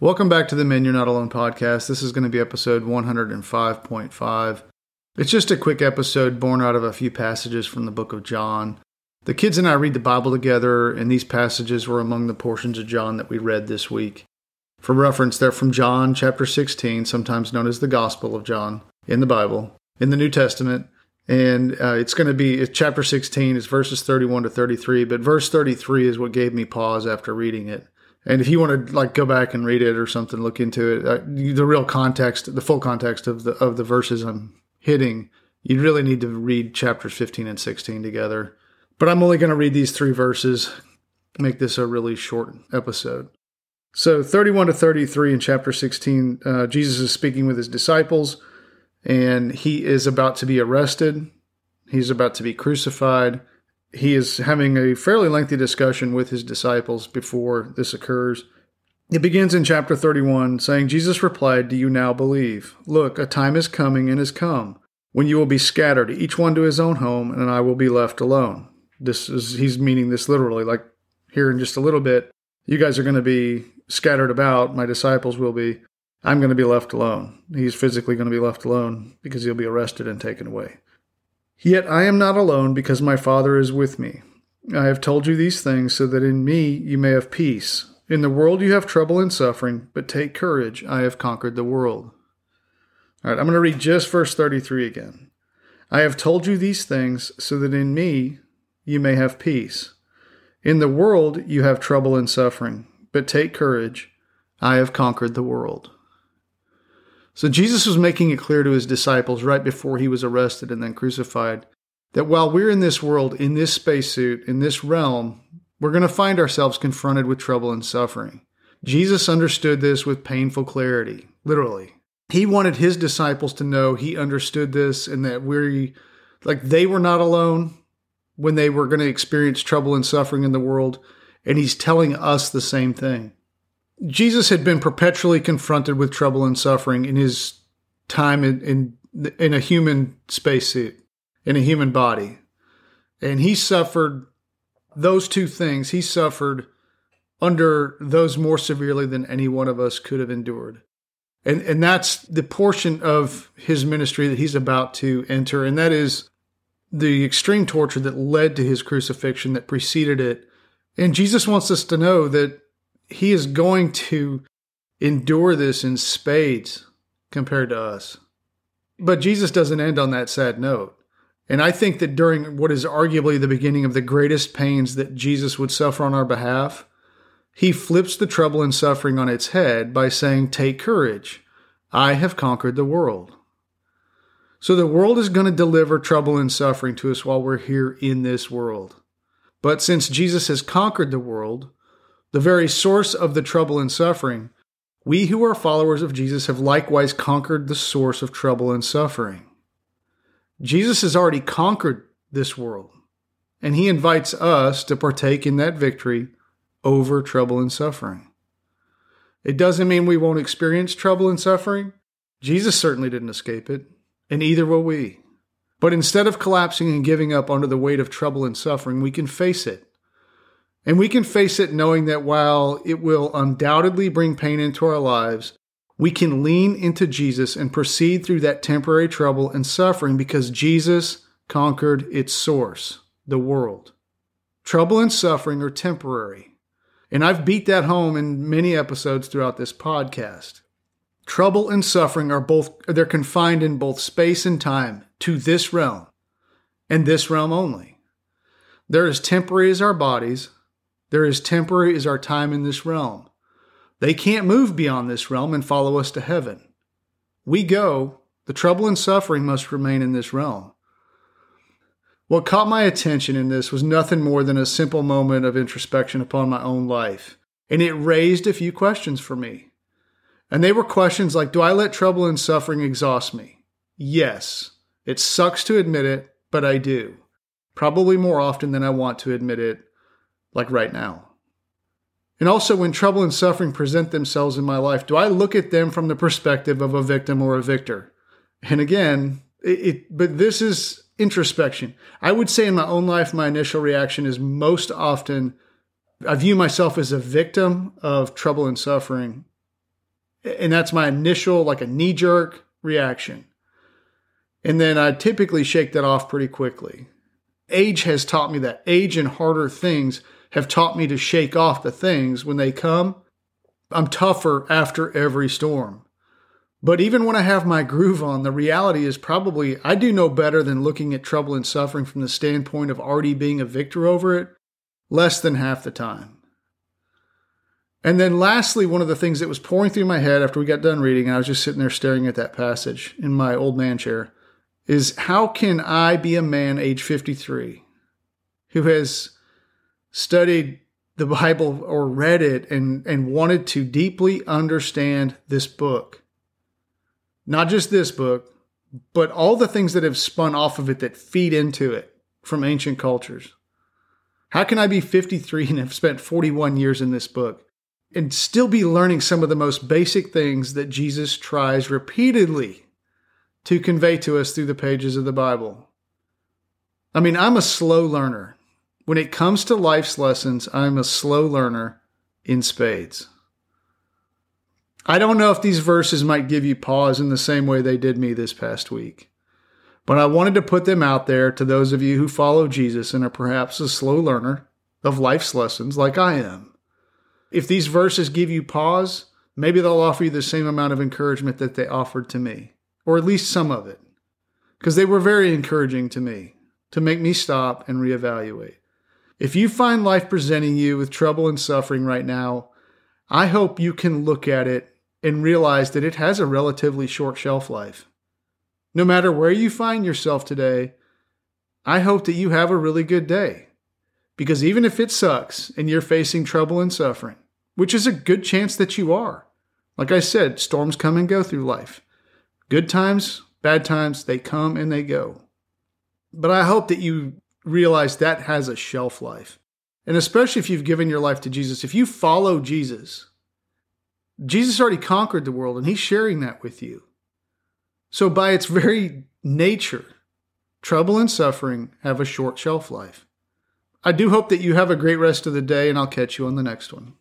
Welcome back to the Men You're Not Alone podcast. This is going to be episode 105.5. It's just a quick episode born out of a few passages from the book of John. The kids and I read the Bible together, and these passages were among the portions of John that we read this week. For reference, they're from John chapter 16, sometimes known as the Gospel of John in the Bible, in the New Testament. And uh, it's going to be chapter 16, it's verses 31 to 33, but verse 33 is what gave me pause after reading it. And if you want to like go back and read it or something, look into it. Uh, the real context, the full context of the of the verses I'm hitting, you really need to read chapters 15 and 16 together. But I'm only going to read these three verses. Make this a really short episode. So 31 to 33 in chapter 16, uh, Jesus is speaking with his disciples, and he is about to be arrested. He's about to be crucified he is having a fairly lengthy discussion with his disciples before this occurs. It begins in chapter 31 saying, Jesus replied, Do you now believe? Look, a time is coming and has come when you will be scattered, each one to his own home, and I will be left alone. This is, he's meaning this literally, like here in just a little bit, you guys are going to be scattered about. My disciples will be. I'm going to be left alone. He's physically going to be left alone because he'll be arrested and taken away. Yet I am not alone because my Father is with me. I have told you these things so that in me you may have peace. In the world you have trouble and suffering, but take courage, I have conquered the world. All right, I'm going to read just verse 33 again. I have told you these things so that in me you may have peace. In the world you have trouble and suffering, but take courage, I have conquered the world. So Jesus was making it clear to his disciples right before he was arrested and then crucified that while we're in this world, in this spacesuit, in this realm, we're going to find ourselves confronted with trouble and suffering. Jesus understood this with painful clarity, literally. He wanted his disciples to know he understood this and that we like they were not alone when they were going to experience trouble and suffering in the world, and he's telling us the same thing. Jesus had been perpetually confronted with trouble and suffering in his time in in, in a human spacesuit, in a human body, and he suffered those two things. He suffered under those more severely than any one of us could have endured. And and that's the portion of his ministry that he's about to enter, and that is the extreme torture that led to his crucifixion that preceded it. And Jesus wants us to know that he is going to endure this in spades compared to us. But Jesus doesn't end on that sad note. And I think that during what is arguably the beginning of the greatest pains that Jesus would suffer on our behalf, he flips the trouble and suffering on its head by saying, Take courage. I have conquered the world. So the world is going to deliver trouble and suffering to us while we're here in this world. But since Jesus has conquered the world, the very source of the trouble and suffering, we who are followers of Jesus have likewise conquered the source of trouble and suffering. Jesus has already conquered this world, and he invites us to partake in that victory over trouble and suffering. It doesn't mean we won't experience trouble and suffering. Jesus certainly didn't escape it, and either will we. But instead of collapsing and giving up under the weight of trouble and suffering, we can face it and we can face it knowing that while it will undoubtedly bring pain into our lives, we can lean into Jesus and proceed through that temporary trouble and suffering because Jesus conquered its source, the world. Trouble and suffering are temporary. And I've beat that home in many episodes throughout this podcast. Trouble and suffering are both, they're confined in both space and time to this realm and this realm only. They're as temporary as our bodies, they're as temporary as our time in this realm. They can't move beyond this realm and follow us to heaven. We go, the trouble and suffering must remain in this realm. What caught my attention in this was nothing more than a simple moment of introspection upon my own life, and it raised a few questions for me. And they were questions like Do I let trouble and suffering exhaust me? Yes. It sucks to admit it, but I do. Probably more often than I want to admit it, like right now? And also, when trouble and suffering present themselves in my life, do I look at them from the perspective of a victim or a victor? And again, it, it, but this is introspection. I would say in my own life, my initial reaction is most often I view myself as a victim of trouble and suffering And that's my initial, like a knee jerk reaction. And then I typically shake that off pretty quickly. Age has taught me that. Age and harder things have taught me to shake off the things when they come. I'm tougher after every storm. But even when I have my groove on, the reality is probably I do no better than looking at trouble and suffering from the standpoint of already being a victor over it less than half the time. And then lastly, one of the things that was pouring through my head after we got done reading, and I was just sitting there staring at that passage in my old man chair, is how can I be a man age 53 who has studied the Bible or read it and, and wanted to deeply understand this book? Not just this book, but all the things that have spun off of it that feed into it from ancient cultures. How can I be 53 and have spent 41 years in this book? and still be learning some of the most basic things that Jesus tries repeatedly to convey to us through the pages of the Bible. I mean, I'm a slow learner. When it comes to life's lessons, I'm a slow learner in spades. I don't know if these verses might give you pause in the same way they did me this past week, but I wanted to put them out there to those of you who follow Jesus and are perhaps a slow learner of life's lessons like I am. If these verses give you pause, maybe they'll offer you the same amount of encouragement that they offered to me, or at least some of it, because they were very encouraging to me to make me stop and reevaluate. If you find life presenting you with trouble and suffering right now, I hope you can look at it and realize that it has a relatively short shelf life. No matter where you find yourself today, I hope that you have a really good day. Because even if it sucks and you're facing trouble and suffering, which is a good chance that you are. Like I said, storms come and go through life. Good times, bad times, they come and they go. But I hope that you realize that has a shelf life. And especially if you've given your life to Jesus, if you follow Jesus, Jesus already conquered the world and he's sharing that with you. So, by its very nature, trouble and suffering have a short shelf life. I do hope that you have a great rest of the day, and I'll catch you on the next one.